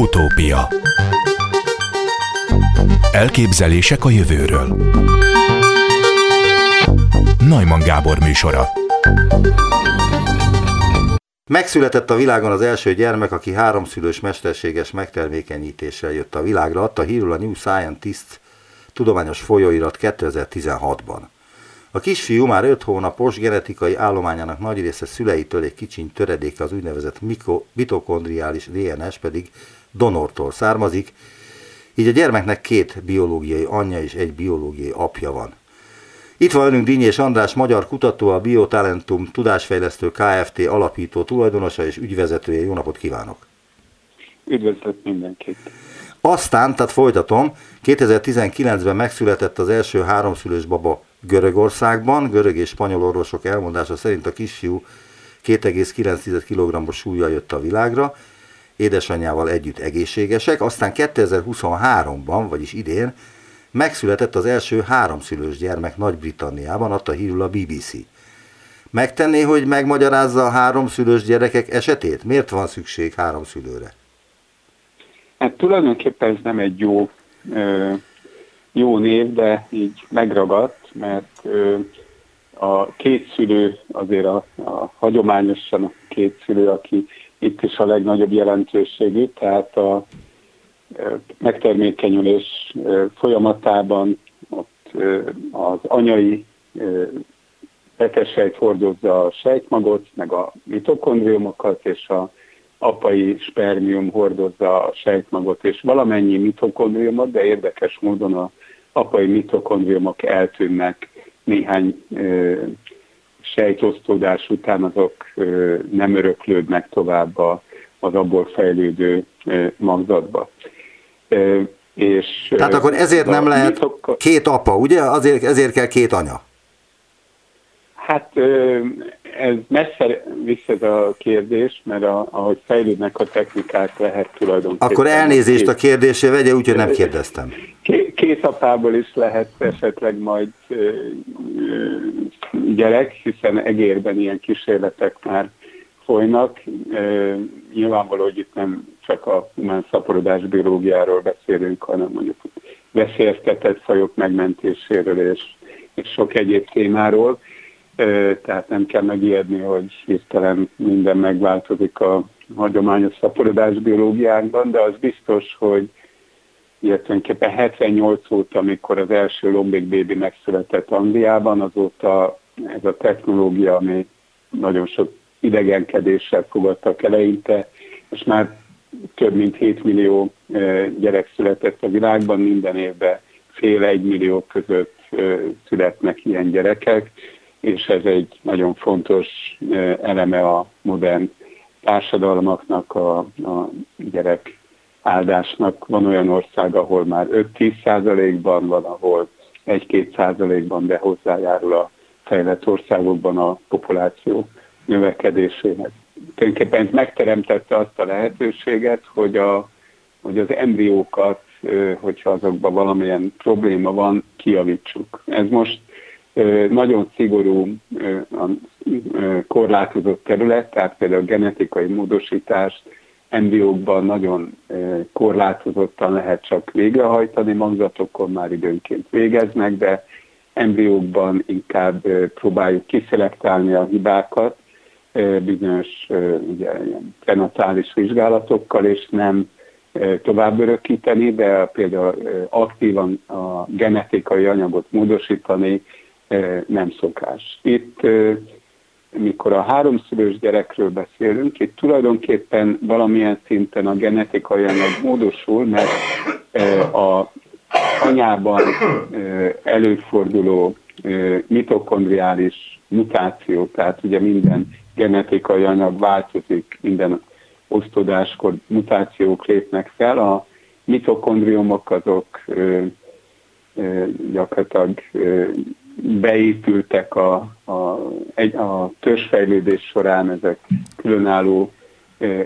Utópia. Elképzelések a jövőről. Najman Gábor műsora. Megszületett a világon az első gyermek, aki háromszülős mesterséges megtermékenyítéssel jött a világra, adta hírul a New Scientist tudományos folyóirat 2016-ban. A kisfiú már 5 hónapos genetikai állományának nagy része szüleitől egy kicsiny töredéke az úgynevezett mitokondriális DNS pedig donortól származik, így a gyermeknek két biológiai anyja és egy biológiai apja van. Itt van önünk Dínyés András, magyar kutató, a Biotalentum Tudásfejlesztő Kft. alapító tulajdonosa és ügyvezetője. Jó napot kívánok! Üdvözlök mindenkit! Aztán, tehát folytatom, 2019-ben megszületett az első háromszülős baba Görögországban. Görög és spanyol orvosok elmondása szerint a kisfiú 2,9 kg-os súlya jött a világra, édesanyjával együtt egészségesek, aztán 2023-ban, vagyis idén, megszületett az első háromszülős gyermek Nagy-Britanniában, adta hírul a BBC. Megtenné, hogy megmagyarázza a háromszülős gyerekek esetét? Miért van szükség háromszülőre? Hát tulajdonképpen ez nem egy jó, jó név, de így megragadt, mert a két szülő azért a, a hagyományosan a két szülő, aki itt is a legnagyobb jelentőségű, tehát a megtermékenyülés folyamatában ott az anyai betesejt hordozza a sejtmagot, meg a mitokondriumokat, és a apai spermium hordozza a sejtmagot, és valamennyi mitokondriumot, de érdekes módon a apai mitokondriumok eltűnnek néhány sejtosztódás után, azok nem öröklődnek tovább az abból fejlődő magzatba. És Tehát akkor ezért nem lehet mitok... két apa, ugye? Azért, ezért kell két anya. Hát ez messze vissza ez a kérdés, mert a, ahogy fejlődnek a technikák, lehet tulajdonképpen... Akkor elnézést a kérdésé vegye, úgyhogy nem kérdeztem. Két apából is lehet esetleg majd gyerek, hiszen egérben ilyen kísérletek már folynak. Nyilvánvaló, hogy itt nem csak a humán szaporodás biológiáról beszélünk, hanem mondjuk veszélyeztetett fajok megmentéséről és, és sok egyéb témáról tehát nem kell megijedni, hogy hirtelen minden megváltozik a hagyományos szaporodás biológiánkban, de az biztos, hogy illetve 78 óta, amikor az első lombik bébi megszületett Angliában, azóta ez a technológia, ami nagyon sok idegenkedéssel fogadtak eleinte, és már több mint 7 millió gyerek született a világban, minden évben fél egy millió között születnek ilyen gyerekek, és ez egy nagyon fontos eleme a modern társadalmaknak, a, a gyerek áldásnak. Van olyan ország, ahol már 5-10 százalékban van, ahol 1-2 százalékban, de hozzájárul a fejlett országokban a populáció növekedéséhez. Tulajdonképpen megteremtette azt a lehetőséget, hogy, a, hogy az embriókat, hogyha azokban valamilyen probléma van, kiavítsuk. Ez most nagyon szigorú, korlátozott terület, tehát például genetikai módosítást embriókban nagyon korlátozottan lehet csak végrehajtani, magzatokon már időnként végeznek, de embriókban inkább próbáljuk kiszelektálni a hibákat bizonyos ugye, ilyen prenatális vizsgálatokkal, és nem tovább örökíteni, de például aktívan a genetikai anyagot módosítani, nem szokás. Itt, mikor a háromszülős gyerekről beszélünk, itt tulajdonképpen valamilyen szinten a genetikai anyag módosul, mert a anyában előforduló mitokondriális mutáció, tehát ugye minden genetikai anyag változik, minden osztodáskor mutációk lépnek fel, a mitokondriumok azok gyakorlatilag beépültek a, a, egy, a törzsfejlődés során, ezek különálló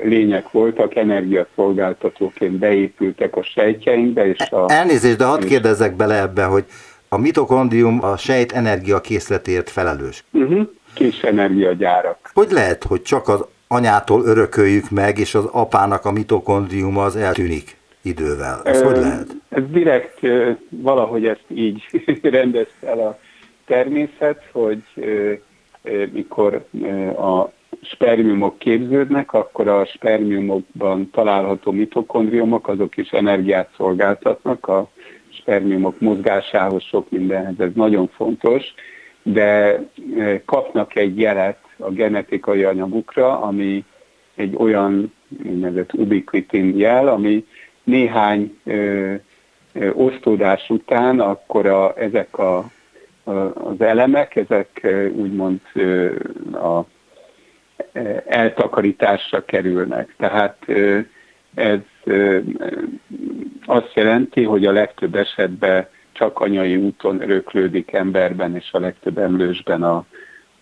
lények voltak, energiaszolgáltatóként beépültek a sejtjeinkbe. És a, Elnézést, de hadd kérdezzek bele ebbe, hogy a mitokondrium a sejt energiakészletért felelős. Uh-huh. Kis energiagyárak. Hogy lehet, hogy csak az anyától örököljük meg, és az apának a mitokondriuma az eltűnik idővel. Ez hogy lehet? Ez direkt valahogy ezt így rendezte el a természet, hogy mikor a spermiumok képződnek, akkor a spermiumokban található mitokondriumok, azok is energiát szolgáltatnak a spermiumok mozgásához, sok mindenhez, ez nagyon fontos, de kapnak egy jelet a genetikai anyagukra, ami egy olyan úgynevezett ubiquitin jel, ami néhány ö, ö, osztódás után akkor a, ezek a, az elemek, ezek úgymond a eltakarításra kerülnek. Tehát ez azt jelenti, hogy a legtöbb esetben csak anyai úton öröklődik emberben, és a legtöbb emlősben a,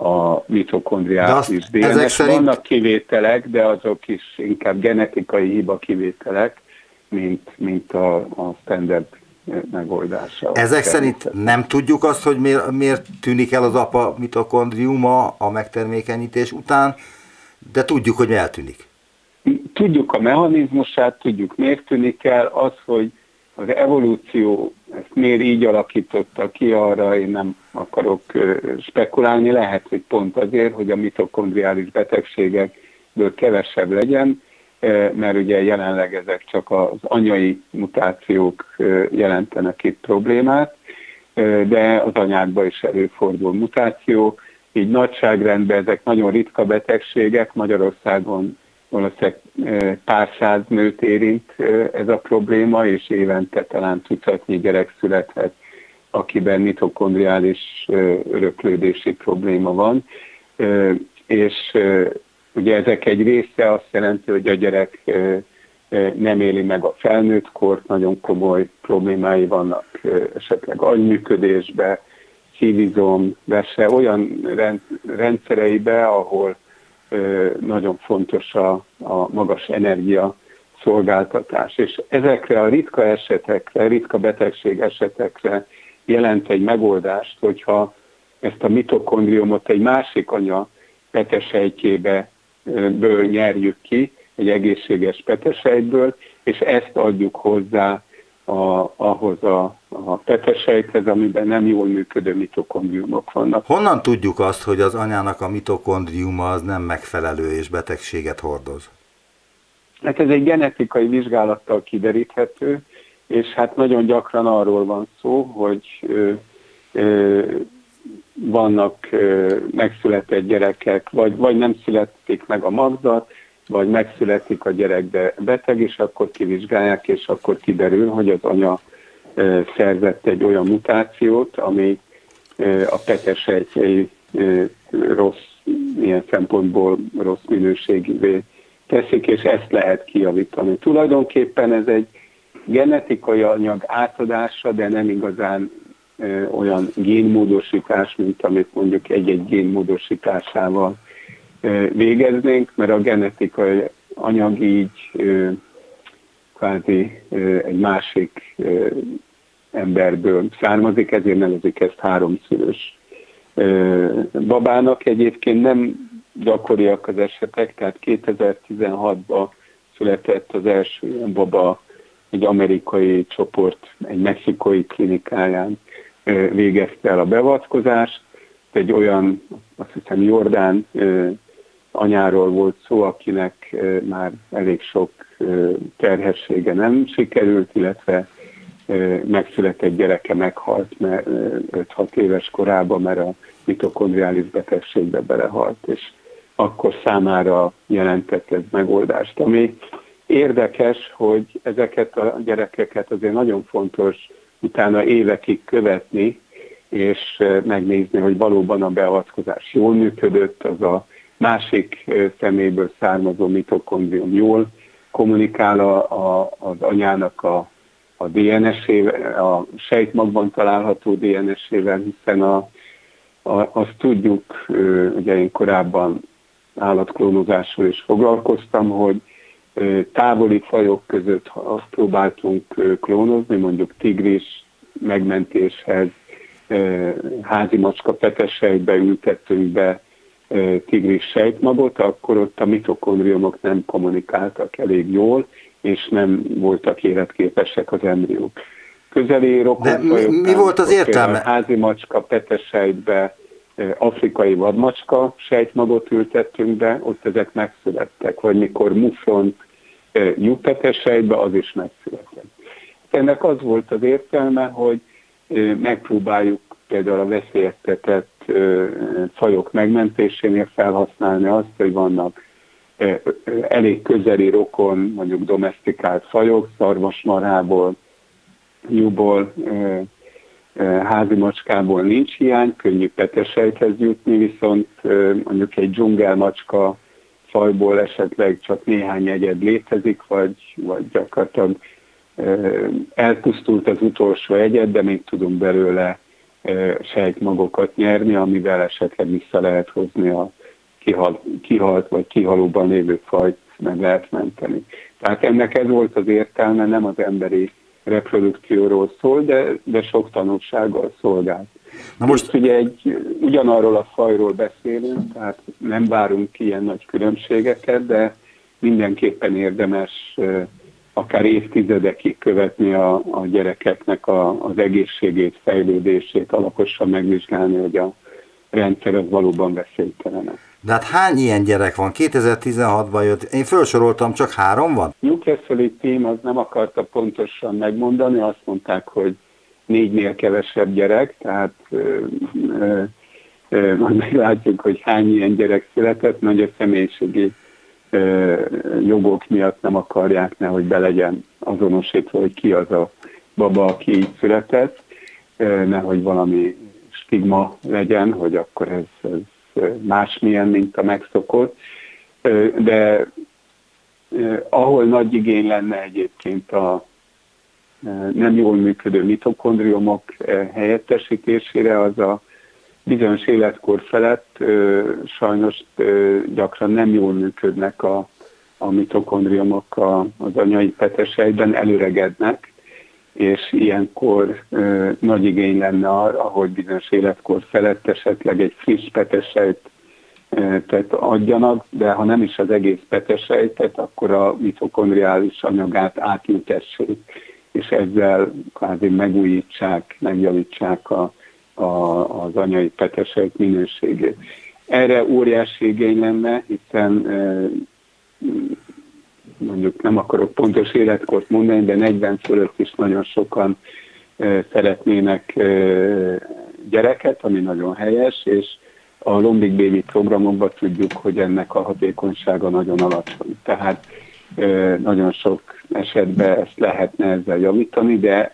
a mitokondriális DNS. Ezek szerint... Vannak kivételek, de azok is inkább genetikai hiba kivételek, mint, mint a, a standard megoldása. Ezek szerint nem tudjuk azt, hogy miért, miért tűnik el az apa mitokondriuma a megtermékenyítés után, de tudjuk, hogy eltűnik. Tudjuk a mechanizmusát, tudjuk miért tűnik el, az, hogy az evolúció ezt miért így alakította ki, arra én nem akarok spekulálni, lehet, hogy pont azért, hogy a mitokondriális betegségekből kevesebb legyen, mert ugye jelenleg ezek csak az anyai mutációk jelentenek itt problémát, de az anyákban is előfordul mutáció, így nagyságrendben ezek nagyon ritka betegségek, Magyarországon valószínűleg pár száz nőt érint ez a probléma, és évente talán tucatnyi gyerek születhet, akiben mitokondriális öröklődési probléma van. És ugye ezek egy része azt jelenti, hogy a gyerek nem éli meg a felnőtt kort, nagyon komoly problémái vannak esetleg agyműködésbe, szívizom, vese, olyan rendszereibe, ahol nagyon fontos a, a magas energia szolgáltatás. És ezekre a ritka esetekre, ritka betegség esetekre jelent egy megoldást, hogyha ezt a mitokondriumot egy másik anya petesejtjébe ből nyerjük ki, egy egészséges petesejtből, és ezt adjuk hozzá a, ahhoz a, a petesejthez, amiben nem jól működő mitokondriumok vannak. Honnan tudjuk azt, hogy az anyának a mitokondriuma az nem megfelelő és betegséget hordoz? Hát ez egy genetikai vizsgálattal kideríthető, és hát nagyon gyakran arról van szó, hogy ö, ö, vannak megszületett gyerekek, vagy, vagy nem születik meg a magzat, vagy megszületik a gyerek, de beteg, és akkor kivizsgálják, és akkor kiderül, hogy az anya szerzett egy olyan mutációt, ami a petesejtjei rossz, ilyen szempontból rossz minőségűvé teszik, és ezt lehet kijavítani. Tulajdonképpen ez egy genetikai anyag átadása, de nem igazán olyan génmódosítás, mint amit mondjuk egy-egy génmódosításával végeznénk, mert a genetikai anyag így kvázi egy másik emberből származik, ezért nevezik ezt háromszülős babának. Egyébként nem gyakoriak az esetek, tehát 2016-ban született az első ilyen baba egy amerikai csoport, egy mexikai klinikáján végezte el a beavatkozást. Egy olyan, azt hiszem, Jordán anyáról volt szó, akinek már elég sok terhessége nem sikerült, illetve megszületett gyereke meghalt 5-6 éves korában, mert a mitokondriális betegségbe belehalt, és akkor számára jelentett ez megoldást. Ami érdekes, hogy ezeket a gyerekeket azért nagyon fontos utána évekig követni, és megnézni, hogy valóban a beavatkozás jól működött, az a másik szeméből származó mitokondrium jól kommunikál a, a, az anyának a, a DNS-ével, a sejtmagban található DNS-ével, hiszen a, a, azt tudjuk, ugye én korábban állatklónozásról is foglalkoztam, hogy távoli fajok között azt próbáltunk klónozni, mondjuk tigris megmentéshez, házi macska petesejbe ültettünk be tigris sejtmagot, akkor ott a mitokondriumok nem kommunikáltak elég jól, és nem voltak életképesek az embriók. Közeli rokonfajok, mi, mi volt az értelme? Házi macska, petesejtbe, afrikai vadmacska sejtmagot ültettünk be, ott ezek megszülettek, vagy mikor muflon lyukpetesejtbe, az is megszületett. Ennek az volt az értelme, hogy megpróbáljuk például a veszélyeztetett fajok megmentésénél felhasználni azt, hogy vannak elég közeli rokon, mondjuk domestikált fajok, szarvasmarából, júból, házi macskából nincs hiány, könnyű petesejthez jutni, viszont mondjuk egy dzsungelmacska fajból esetleg csak néhány egyed létezik, vagy, vagy gyakorlatilag elpusztult az utolsó egyed, de még tudunk belőle sejtmagokat nyerni, amivel esetleg vissza lehet hozni a kihal, kihalt vagy kihalóban lévő fajt meg lehet menteni. Tehát ennek ez volt az értelme, nem az emberi reprodukcióról szól, de, de sok tanulsággal szolgál. Na most Itt ugye egy, ugyanarról a fajról beszélünk, tehát nem várunk ilyen nagy különbségeket, de mindenképpen érdemes akár évtizedekig követni a, a gyerekeknek a, az egészségét, fejlődését, alaposan megvizsgálni, hogy a rendszer az valóban veszélytelen. De hát hány ilyen gyerek van? 2016-ban jött, én felsoroltam, csak három van? Newcastle team az nem akarta pontosan megmondani, azt mondták, hogy négynél kevesebb gyerek, tehát majd meglátjuk, hogy hány ilyen gyerek született, nagy a személyiségi jogok miatt nem akarják, nehogy be legyen azonosítva, hogy ki az a baba, aki így született, nehogy valami stigma legyen, hogy akkor ez, ez másmilyen, mint a megszokott. De ahol nagy igény lenne egyébként a nem jól működő mitokondriumok helyettesítésére, az a bizonyos életkor felett sajnos gyakran nem jól működnek a, a mitokondriumok az anyai petesejben, előregednek, és ilyenkor ö, nagy igény lenne arra, hogy bizonyos életkor felett esetleg egy friss petesejt tehát adjanak, de ha nem is az egész petesejtet, akkor a mitokondriális anyagát átültessék, és ezzel kvázi megújítsák, megjavítsák a, a, az anyai petesejt minőségét. Erre óriási igény lenne, hiszen mondjuk nem akarok pontos életkort mondani, de 40 fölött is nagyon sokan szeretnének gyereket, ami nagyon helyes, és a Lombik Baby programokban tudjuk, hogy ennek a hatékonysága nagyon alacsony. Tehát nagyon sok esetben ezt lehetne ezzel javítani, de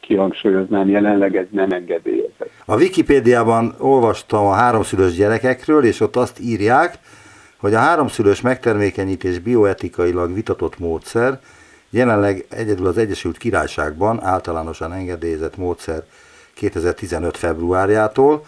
kihangsúlyoznám, jelenleg ez nem engedélyezett. A Wikipédiában olvastam a háromszülős gyerekekről, és ott azt írják, hogy a háromszülős megtermékenyítés bioetikailag vitatott módszer, jelenleg egyedül az Egyesült Királyságban általánosan engedélyezett módszer 2015. februárjától,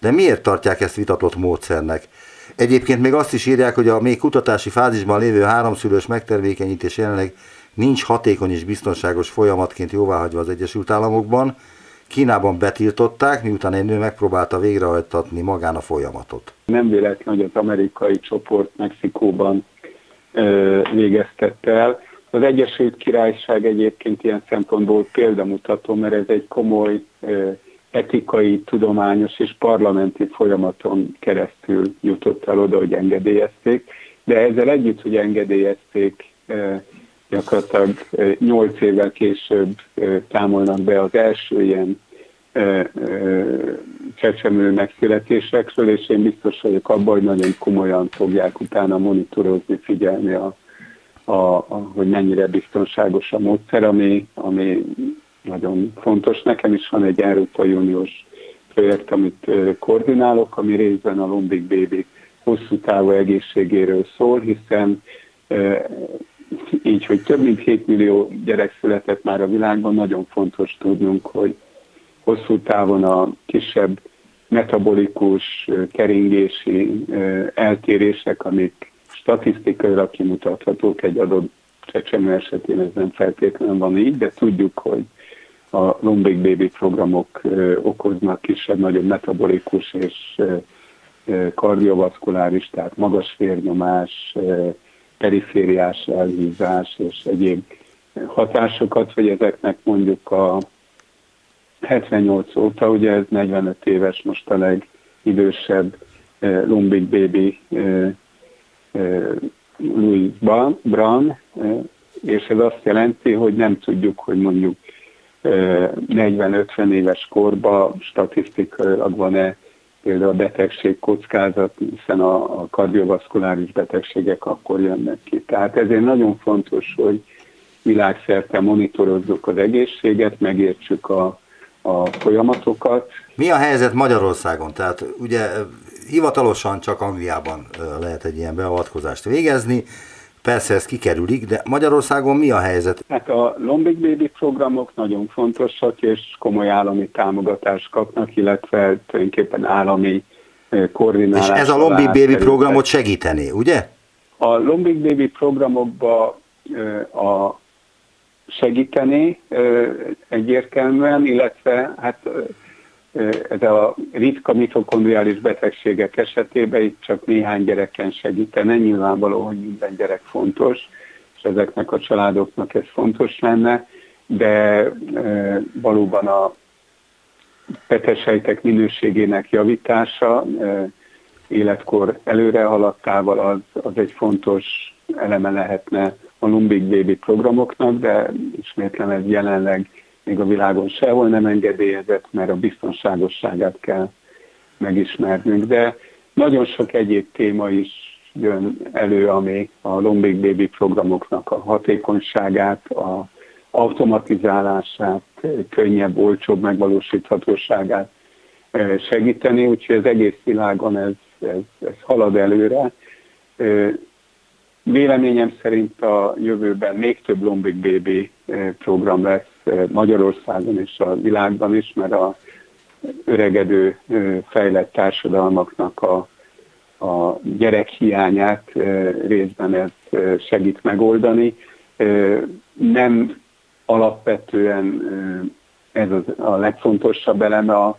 de miért tartják ezt vitatott módszernek? Egyébként még azt is írják, hogy a még kutatási fázisban lévő háromszülős megtermékenyítés jelenleg nincs hatékony és biztonságos folyamatként jóváhagyva az Egyesült Államokban. Kínában betiltották, miután egy nő megpróbálta végrehajtatni magán a folyamatot. Nem véletlen, hogy az amerikai csoport Mexikóban ö, végeztette el. Az Egyesült Királyság egyébként ilyen szempontból példamutató, mert ez egy komoly ö, etikai, tudományos és parlamenti folyamaton keresztül jutott el oda, hogy engedélyezték, de ezzel együtt, hogy engedélyezték, gyakorlatilag 8 évvel később támolnak be az első ilyen csecsemő megszületésekről, és én biztos vagyok abban, hogy nagyon komolyan fogják utána monitorozni, figyelni, a, a, a, hogy mennyire biztonságos a módszer, ami, ami nagyon fontos. Nekem is van egy Európai Uniós projekt, amit koordinálok, ami részben a Lombik Baby hosszú távú egészségéről szól, hiszen így, hogy több mint 7 millió gyerek született már a világban, nagyon fontos tudnunk, hogy hosszú távon a kisebb metabolikus, keringési eltérések, amik statisztikailag kimutathatók egy adott csecsemő esetén, ez nem feltétlenül van így, de tudjuk, hogy a Lombik Baby programok okoznak kisebb-nagyobb metabolikus és kardiovaszkuláris, tehát magas vérnyomás, perifériás elhízás és egyéb hatásokat, vagy ezeknek mondjuk a 78 óta, ugye ez 45 éves most a legidősebb Lumbig Baby Louis Brown, és ez azt jelenti, hogy nem tudjuk, hogy mondjuk 40-50 éves korban statisztikailag van-e például a betegség kockázat, hiszen a, a kardiovaszkuláris betegségek akkor jönnek ki. Tehát ezért nagyon fontos, hogy világszerte monitorozzuk az egészséget, megértsük a, a folyamatokat. Mi a helyzet Magyarországon? Tehát ugye hivatalosan csak Angliában lehet egy ilyen beavatkozást végezni, Persze ez kikerülik, de Magyarországon mi a helyzet? Hát a Lombik Baby programok nagyon fontosak, és komoly állami támogatást kapnak, illetve tulajdonképpen állami koordinálás. És ez a Lombik Baby programot segíteni, ugye? A Lombik Baby programokba a segíteni egyértelműen, illetve hát ez a ritka mitokondriális betegségek esetében itt csak néhány gyereken segítene, nyilvánvaló, hogy minden gyerek fontos, és ezeknek a családoknak ez fontos lenne, de valóban a petesejtek minőségének javítása életkor előre haladtával az, az egy fontos eleme lehetne a Lumbik Baby programoknak, de ismétlen ez jelenleg még a világon sehol nem engedélyezett, mert a biztonságosságát kell megismernünk. De nagyon sok egyéb téma is jön elő, ami a Lombik Baby programoknak a hatékonyságát, a automatizálását, könnyebb, olcsóbb megvalósíthatóságát eh, segíteni, úgyhogy az egész világon ez, ez, ez halad előre. Eh, véleményem szerint a jövőben még több Lombik Baby eh, program lesz Magyarországon és a világban is, mert a öregedő fejlett társadalmaknak a, a gyerekhiányát részben ez segít megoldani. Nem alapvetően ez az, a legfontosabb eleme a,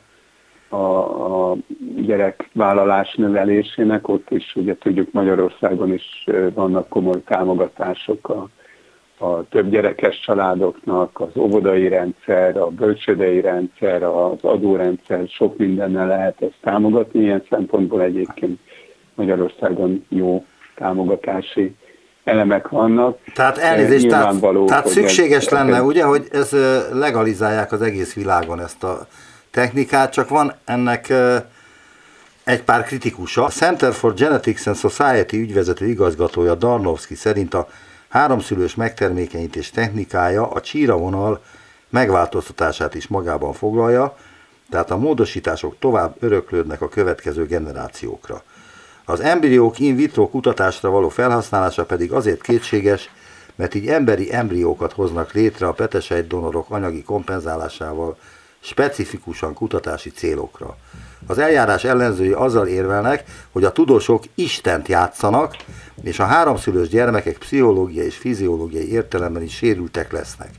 a, a gyerekvállalás növelésének, ott is ugye tudjuk Magyarországon is vannak komoly támogatások a a több gyerekes családoknak, az óvodai rendszer, a bölcsödei rendszer, az adórendszer, sok mindennel lehet ezt támogatni. Ilyen szempontból egyébként Magyarországon jó támogatási elemek vannak. Tehát elnézést, tehát, tehát szükséges ez, lenne, ez, ugye, hogy ez legalizálják az egész világon ezt a technikát, csak van ennek egy pár kritikusa. A Center for Genetics and Society ügyvezető igazgatója Darnowski szerint a háromszülős megtermékenyítés technikája a csíravonal megváltoztatását is magában foglalja, tehát a módosítások tovább öröklődnek a következő generációkra. Az embriók in vitro kutatásra való felhasználása pedig azért kétséges, mert így emberi embriókat hoznak létre a petesejt donorok anyagi kompenzálásával specifikusan kutatási célokra. Az eljárás ellenzői azzal érvelnek, hogy a tudósok Istent játszanak, és a háromszülős gyermekek pszichológiai és fiziológiai értelemben is sérültek lesznek.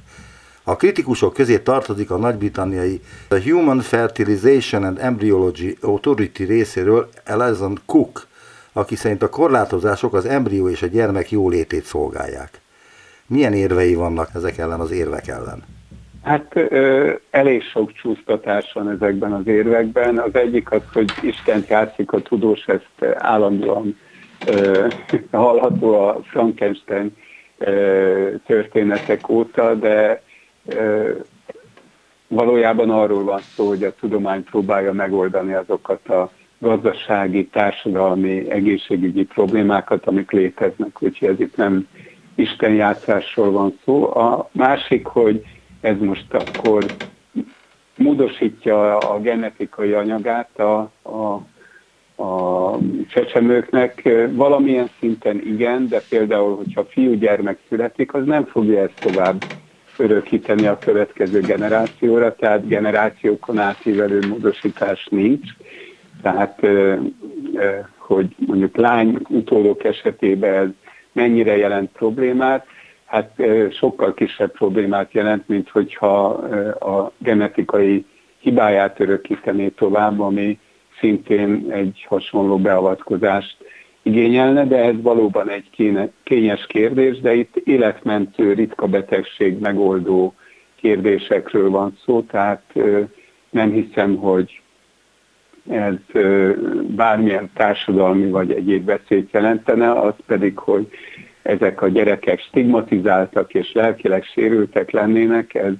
A kritikusok közé tartozik a nagy-britanniai The Human Fertilization and Embryology Authority részéről Elizon Cook, aki szerint a korlátozások az embrió és a gyermek jólétét szolgálják. Milyen érvei vannak ezek ellen az érvek ellen? Hát elég sok csúsztatás van ezekben az érvekben. Az egyik az, hogy Isten játszik a tudós, ezt állandóan hallható a Frankenstein történetek óta, de valójában arról van szó, hogy a tudomány próbálja megoldani azokat a gazdasági, társadalmi, egészségügyi problémákat, amik léteznek, úgyhogy ez itt nem istenjátszásról van szó. A másik, hogy ez most akkor módosítja a genetikai anyagát a, a, a csecsemőknek. Valamilyen szinten igen, de például, hogyha fiúgyermek születik, az nem fogja ezt tovább örökíteni a következő generációra, tehát generációkon átívelő módosítás nincs. Tehát, hogy mondjuk lány utódok esetében ez mennyire jelent problémát, hát sokkal kisebb problémát jelent, mint hogyha a genetikai hibáját örökítené tovább, ami szintén egy hasonló beavatkozást igényelne, de ez valóban egy kényes kérdés, de itt életmentő, ritka betegség megoldó kérdésekről van szó, tehát nem hiszem, hogy ez bármilyen társadalmi vagy egyéb veszélyt jelentene, az pedig, hogy ezek a gyerekek stigmatizáltak és lelkileg sérültek lennének, ez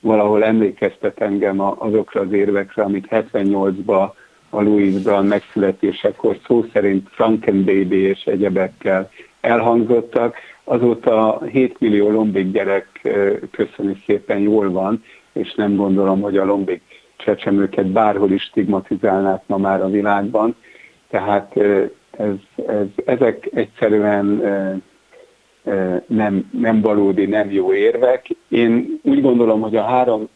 valahol emlékeztet engem azokra az érvekre, amit 78-ban a Louis Brown megszületésekor szó szerint Franken Baby és egyebekkel elhangzottak. Azóta 7 millió lombik gyerek köszönjük szépen jól van, és nem gondolom, hogy a lombik csecsemőket bárhol is stigmatizálnák ma már a világban. Tehát ez, ez, ezek egyszerűen nem, nem valódi, nem jó érvek. Én úgy gondolom, hogy a három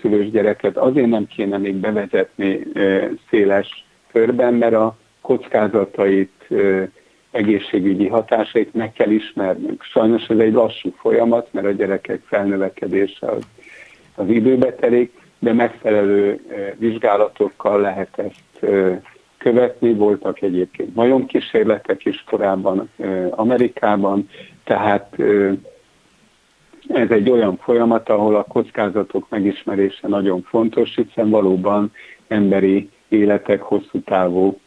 szülős gyereket azért nem kéne még bevezetni széles körben, mert a kockázatait, egészségügyi hatásait meg kell ismernünk. Sajnos ez egy lassú folyamat, mert a gyerekek felnövekedése az, az időbe telik, de megfelelő vizsgálatokkal lehet ezt követni. Voltak egyébként nagyon kísérletek is korábban Amerikában, tehát ez egy olyan folyamat, ahol a kockázatok megismerése nagyon fontos, hiszen valóban emberi életek hosszú távú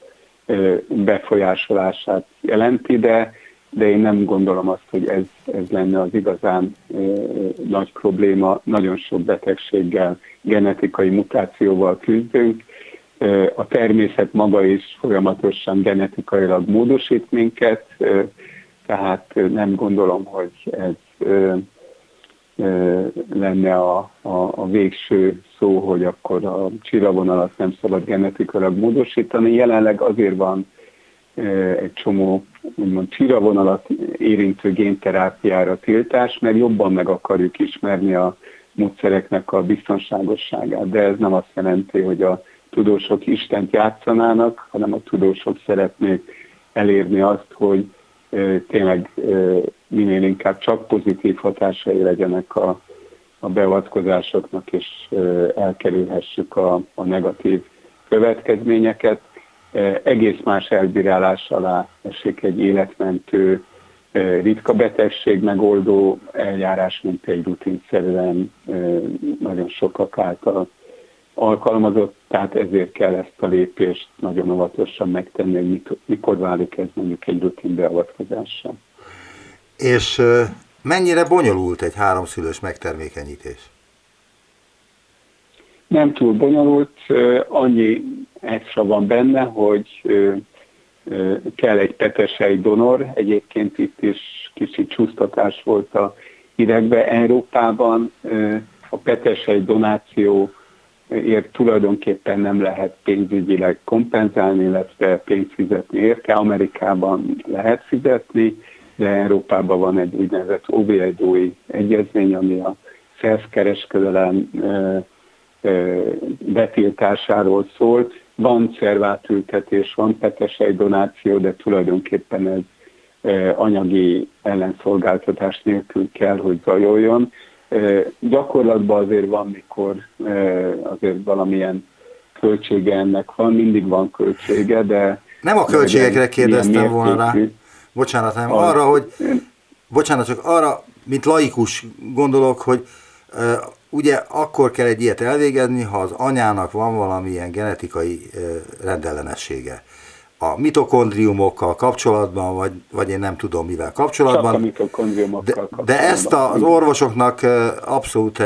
befolyásolását jelenti, de, de én nem gondolom azt, hogy ez, ez lenne az igazán nagy probléma. Nagyon sok betegséggel, genetikai mutációval küzdünk. A természet maga is folyamatosan genetikailag módosít minket, tehát nem gondolom, hogy ez lenne a, a, a végső szó, hogy akkor a csillavonalat nem szabad genetikailag módosítani. Jelenleg azért van egy csomó úgymond csillavonalat érintő génterápiára tiltás, mert jobban meg akarjuk ismerni a módszereknek a biztonságosságát, de ez nem azt jelenti, hogy a tudósok Istent játszanának, hanem a tudósok szeretnék elérni azt, hogy tényleg minél inkább csak pozitív hatásai legyenek a, a beavatkozásoknak, és elkerülhessük a, a negatív következményeket. Egész más elbírálás alá esik egy életmentő, ritka betegség megoldó eljárás, mint egy rutinszerűen nagyon sokak által alkalmazott, tehát ezért kell ezt a lépést nagyon óvatosan megtenni, hogy mikor válik ez mondjuk egy rutin beavatkozással. És mennyire bonyolult egy háromszülős megtermékenyítés? Nem túl bonyolult, annyi extra van benne, hogy kell egy petesei donor, egyébként itt is kicsit csúsztatás volt a hidegbe. Európában a petesei donáció ért tulajdonképpen nem lehet pénzügyileg kompenzálni, illetve pénzt fizetni érte. Amerikában lehet fizetni, de Európában van egy úgynevezett OVIDOI egyezmény, ami a szervkereskedelem betiltásáról szól. Van szervátültetés, van petesej donáció, de tulajdonképpen ez anyagi ellenszolgáltatás nélkül kell, hogy zajoljon. Gyakorlatban azért van, mikor azért valamilyen költsége ennek van, mindig van költsége, de... Nem a költségekre kérdeztem volna rá, bocsánat, hanem az... arra, hogy, bocsánat, csak arra, mint laikus gondolok, hogy ugye akkor kell egy ilyet elvégezni, ha az anyának van valamilyen genetikai rendellenessége a mitokondriumokkal kapcsolatban, vagy, vagy én nem tudom mivel kapcsolatban. Csak a mitokondriumokkal de, kapcsolatban. De ezt az orvosoknak abszolút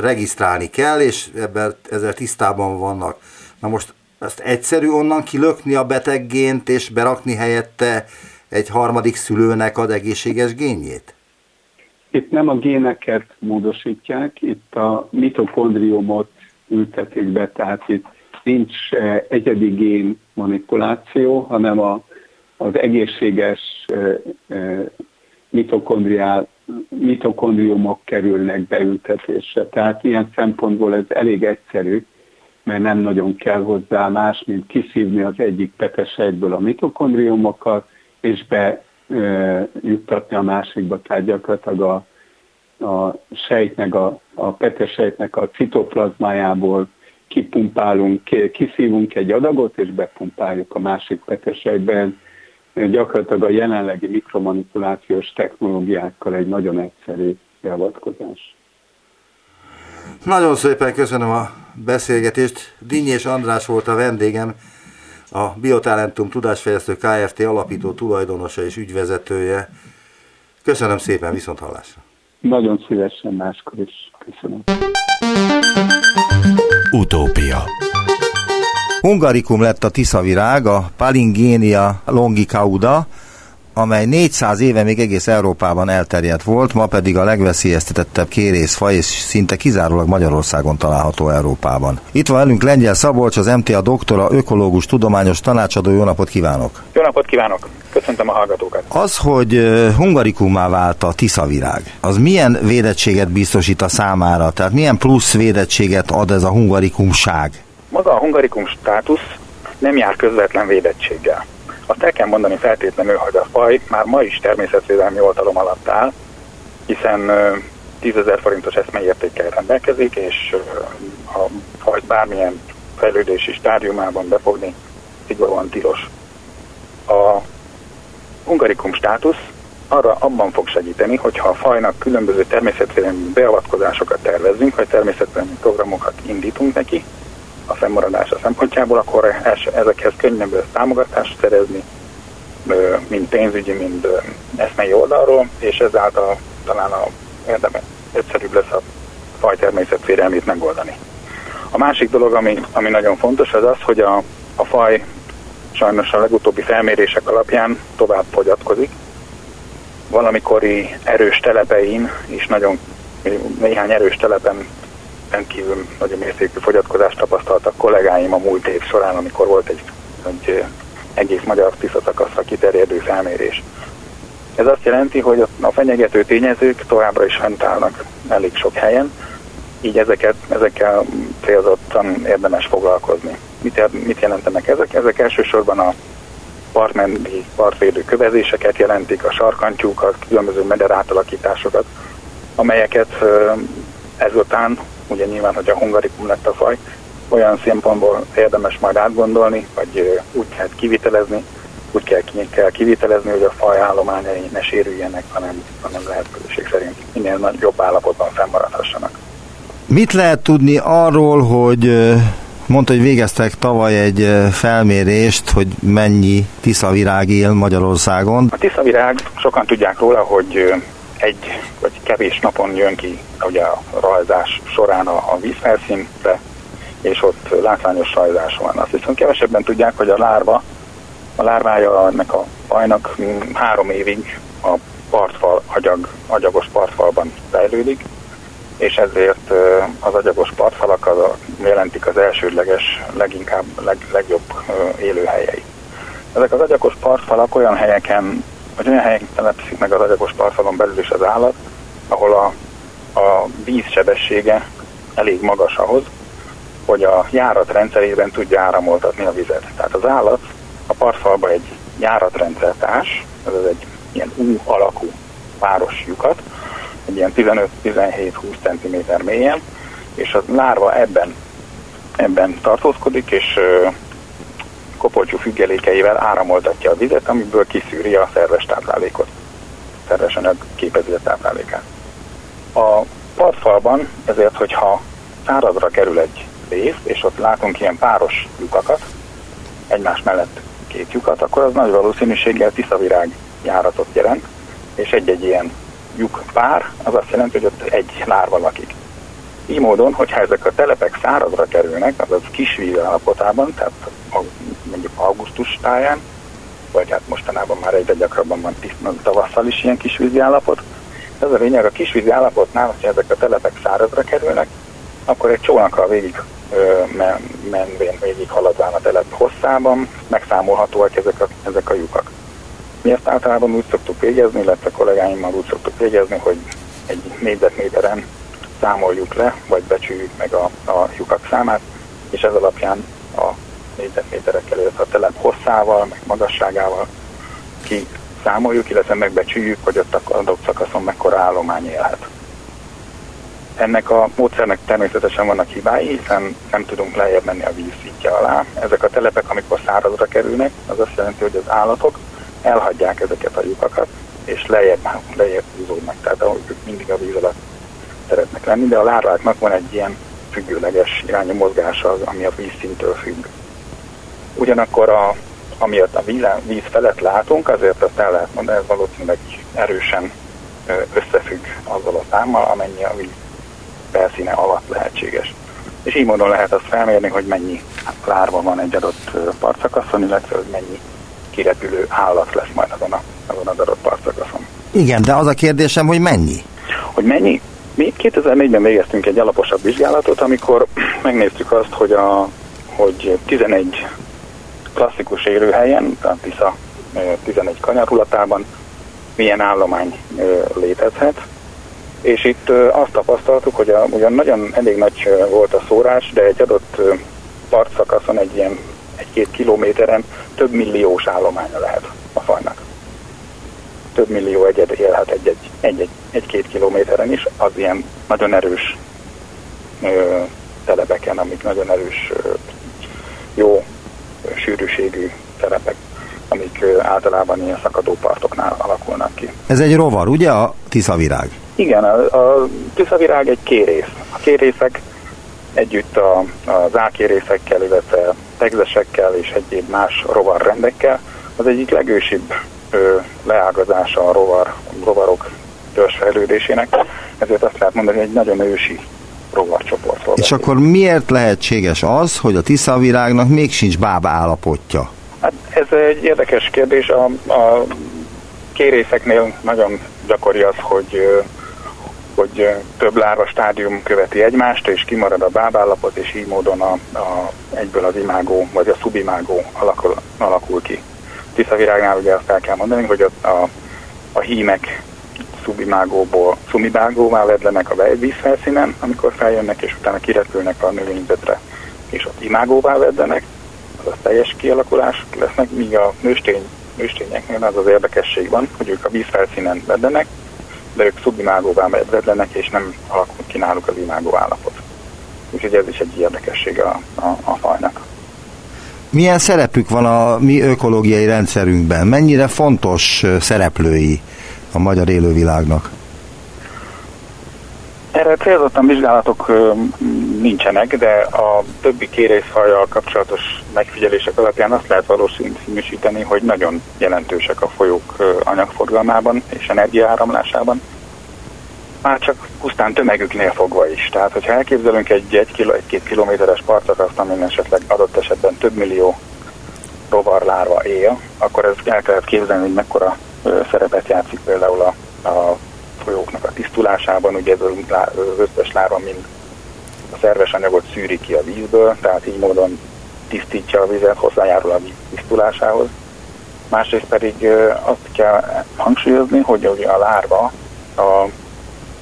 regisztrálni kell, és ebben, ezzel tisztában vannak. Na most ezt egyszerű onnan kilökni a beteggént, és berakni helyette egy harmadik szülőnek az egészséges génjét? Itt nem a géneket módosítják, itt a mitokondriumot ültetik be, tehát itt nincs eh, egyedi gén manipuláció, hanem a, az egészséges eh, eh, mitokondriál, mitokondriumok kerülnek beültetésre. Tehát ilyen szempontból ez elég egyszerű, mert nem nagyon kell hozzá más, mint kiszívni az egyik petesejtből a mitokondriumokat, és be e, juttatni a másikba, tehát gyakorlatilag a, a sejtnek, a, a petesejtnek a citoplazmájából kipumpálunk, kiszívunk egy adagot, és bepumpáljuk a másik petesejben. Gyakorlatilag a jelenlegi mikromanipulációs technológiákkal egy nagyon egyszerű beavatkozás. Nagyon szépen köszönöm a beszélgetést. Dinnyés András volt a vendégem, a Biotalentum Tudásfejlesztő Kft. alapító tulajdonosa és ügyvezetője. Köszönöm szépen, viszont hallásra. Nagyon szívesen máskor is. Köszönöm. Hungarikum lett a tiszavirág, a Palingénia longicauda, amely 400 éve még egész Európában elterjedt volt, ma pedig a legveszélyeztetettebb kérészfaj, és szinte kizárólag Magyarországon található Európában. Itt van velünk Lengyel Szabolcs, az MTA doktora, ökológus, tudományos tanácsadó. Jó napot kívánok! Jó napot kívánok! Köszöntöm a hallgatókat! Az, hogy hungarikumá vált a tiszavirág, az milyen védettséget biztosít a számára? Tehát milyen plusz védettséget ad ez a hungarikumság? Maga a hungarikum státusz nem jár közvetlen védettséggel azt el kell mondani feltétlenül, hogy a faj már ma is természetvédelmi oltalom alatt áll, hiszen 10 ezer forintos eszmeértékkel rendelkezik, és a fajt bármilyen fejlődési stádiumában befogni szigorúan tilos. A hungarikum státusz arra abban fog segíteni, hogyha a fajnak különböző természetvédelmi beavatkozásokat tervezünk, vagy természetvédelmi programokat indítunk neki, a fennmaradása szempontjából, akkor ezekhez könnyebb támogatást szerezni, mind pénzügyi, mind eszmei oldalról, és ezáltal talán a érdemes, egyszerűbb lesz a faj természetvédelmét megoldani. A másik dolog, ami, ami nagyon fontos, az az, hogy a, a faj sajnos a legutóbbi felmérések alapján tovább fogyatkozik. Valamikori erős telepein is nagyon néhány erős telepen rendkívül nagyon mértékű fogyatkozást tapasztaltak kollégáim a múlt év során, amikor volt egy, egy egész magyar tisztaszakaszra kiterjedő felmérés. Ez azt jelenti, hogy a fenyegető tényezők továbbra is fent állnak elég sok helyen, így ezeket, ezekkel célzottan érdemes foglalkozni. Mit, mit jelentenek ezek? Ezek elsősorban a partmenti partvédő kövezéseket jelentik, a sarkantyúkat, különböző meder átalakításokat, amelyeket ezután ugye nyilván, hogy a hungarikum lett a faj, olyan szempontból érdemes majd átgondolni, vagy úgy kell kivitelezni, úgy kell, kell kivitelezni, hogy a faj állományai ne sérüljenek, hanem, hanem lehetőség szerint minél jobb állapotban fennmaradhassanak. Mit lehet tudni arról, hogy mondta, hogy végeztek tavaly egy felmérést, hogy mennyi tiszavirág él Magyarországon? A tiszavirág, sokan tudják róla, hogy egy vagy kevés napon jön ki ugye a rajzás során a, a vízfelszínre, és ott látványos rajzás van. Azt viszont kevesebben tudják, hogy a lárva, a lárvája ennek a fajnak három évig a partfal, agyag, agyagos partfalban fejlődik, és ezért az agyagos partfalak az jelentik az elsődleges, leginkább leg, legjobb élőhelyei. Ezek az agyagos partfalak olyan helyeken hogy olyan helyen telepszik meg az agyagos parfalon belül is az állat, ahol a, a víz elég magas ahhoz, hogy a járat rendszerében tudja áramoltatni a vizet. Tehát az állat a parfalba egy járatrendszer társ, ez egy ilyen U alakú páros lyukat, egy ilyen 15-17-20 cm mélyen, és a lárva ebben, ebben tartózkodik, és kopoltyú függelékeivel áramoltatja a vizet, amiből kiszűri a szerves táplálékot, szerves anyag képezi a táplálékát. A partfalban ezért, hogyha szárazra kerül egy rész, és ott látunk ilyen páros lyukakat, egymás mellett két lyukat, akkor az nagy valószínűséggel tiszavirág járatot jelent, és egy-egy ilyen lyuk pár, az azt jelenti, hogy ott egy lárva lakik. Így módon, hogyha ezek a telepek szárazra kerülnek, azaz kisvíz állapotában, tehát mondjuk augusztus táján, vagy hát mostanában már egyre gyakrabban van tavasszal is ilyen kisvízi állapot. Ez a lényeg, a kisvízi állapotnál, hogyha ezek a telepek szárazra kerülnek, akkor egy csónakkal végig men, menvén végig haladván a telep hosszában megszámolhatóak ezek a, ezek a lyukak. Mi ezt általában úgy szoktuk végezni, illetve kollégáimmal úgy szoktuk végezni, hogy egy négyzetméteren számoljuk le, vagy becsüljük meg a, a lyukak számát, és ez alapján a négyzetméterekkel, illetve a telep hosszával, meg magasságával ki számoljuk, illetve megbecsüljük, hogy ott a adott szakaszon mekkora állomány élhet. ennek a módszernek természetesen vannak hibái, hiszen nem tudunk lejjebb menni a víz szintje alá. Ezek a telepek, amikor szárazra kerülnek, az azt jelenti, hogy az állatok elhagyják ezeket a lyukakat, és lejjebb, lejjebb húzódnak, tehát ahogy ők mindig a víz alatt szeretnek lenni, de a lárváknak van egy ilyen függőleges irányú mozgása, ami a vízszintől függ. Ugyanakkor a, amiatt a víz, felett látunk, azért azt el lehet mondani, ez valószínűleg erősen összefügg azzal a számmal, amennyi a víz felszíne alatt lehetséges. És így módon lehet azt felmérni, hogy mennyi lárva van egy adott partszakaszon, illetve hogy mennyi kirepülő állat lesz majd azon, a, azon az adott partszakaszon. Igen, de az a kérdésem, hogy mennyi? Hogy mennyi? Mi 2004-ben végeztünk egy alaposabb vizsgálatot, amikor megnéztük azt, hogy, a, hogy 11 klasszikus élőhelyen, a Tisza 11 kanyarulatában milyen állomány létezhet, és itt azt tapasztaltuk, hogy a, ugyan nagyon elég nagy volt a szórás, de egy adott partszakaszon egy ilyen egy-két kilométeren több milliós állománya lehet a fajnak. Több millió egyed élhet egy-egy, egy-egy, egy-két kilométeren is, az ilyen nagyon erős ö, telepeken, amik nagyon erős, ö, jó sűrűségű telepek, amik általában ilyen szakadó partoknál alakulnak ki. Ez egy rovar, ugye a tiszavirág? Igen, a, a tiszavirág egy kérész. A kérészek együtt a, az ákérészekkel, illetve tegzesekkel és egyéb más rovarrendekkel az egyik legősibb ö, leágazása a rovar, rovarok törzsfejlődésének, ezért azt lehet mondani, hogy egy nagyon ősi rovarcsoportról. És beszél. akkor miért lehetséges az, hogy a tiszavirágnak még sincs bába állapotja? Hát ez egy érdekes kérdés. A, a kérészeknél nagyon gyakori az, hogy hogy több lárva stádium követi egymást, és kimarad a bábállapot, és így módon a, a, egyből az imágó, vagy a szubimágó alakul, alakul ki. Tiszavirágnál ugye azt el kell mondani, hogy a, a, a hímek szubimágóból szumimágóvá vedlenek a vízfelszínen, amikor feljönnek, és utána kirepülnek a növényzetre, és ott imágóvá vedlenek, az a teljes kialakulás lesznek, míg a nőstény, nőstényeknél az az érdekesség van, hogy ők a vízfelszínen vedlenek, de ők szubimágóvá vedlenek, és nem alakul ki náluk az imágó állapot. Úgyhogy ez is egy érdekesség a, a, a fajnak. Milyen szerepük van a mi ökológiai rendszerünkben? Mennyire fontos szereplői a magyar élővilágnak? Erre célzottan vizsgálatok nincsenek, de a többi kérészfajjal kapcsolatos megfigyelések alapján azt lehet valószínűsíteni, hogy nagyon jelentősek a folyók anyagforgalmában és energiaáramlásában. Már csak pusztán tömegüknél fogva is. Tehát, hogyha elképzelünk egy 1 kilo, egy 2 kilométeres partszakaszt, amin esetleg adott esetben több millió rovarlárva él, akkor ez el kellett képzelni, hogy mekkora szerepet játszik például a, a folyóknak a tisztulásában, ugye ez az összes lára mind a szerves anyagot szűri ki a vízből, tehát így módon tisztítja a vizet, hozzájárul a víz tisztulásához. Másrészt pedig azt kell hangsúlyozni, hogy a lárva a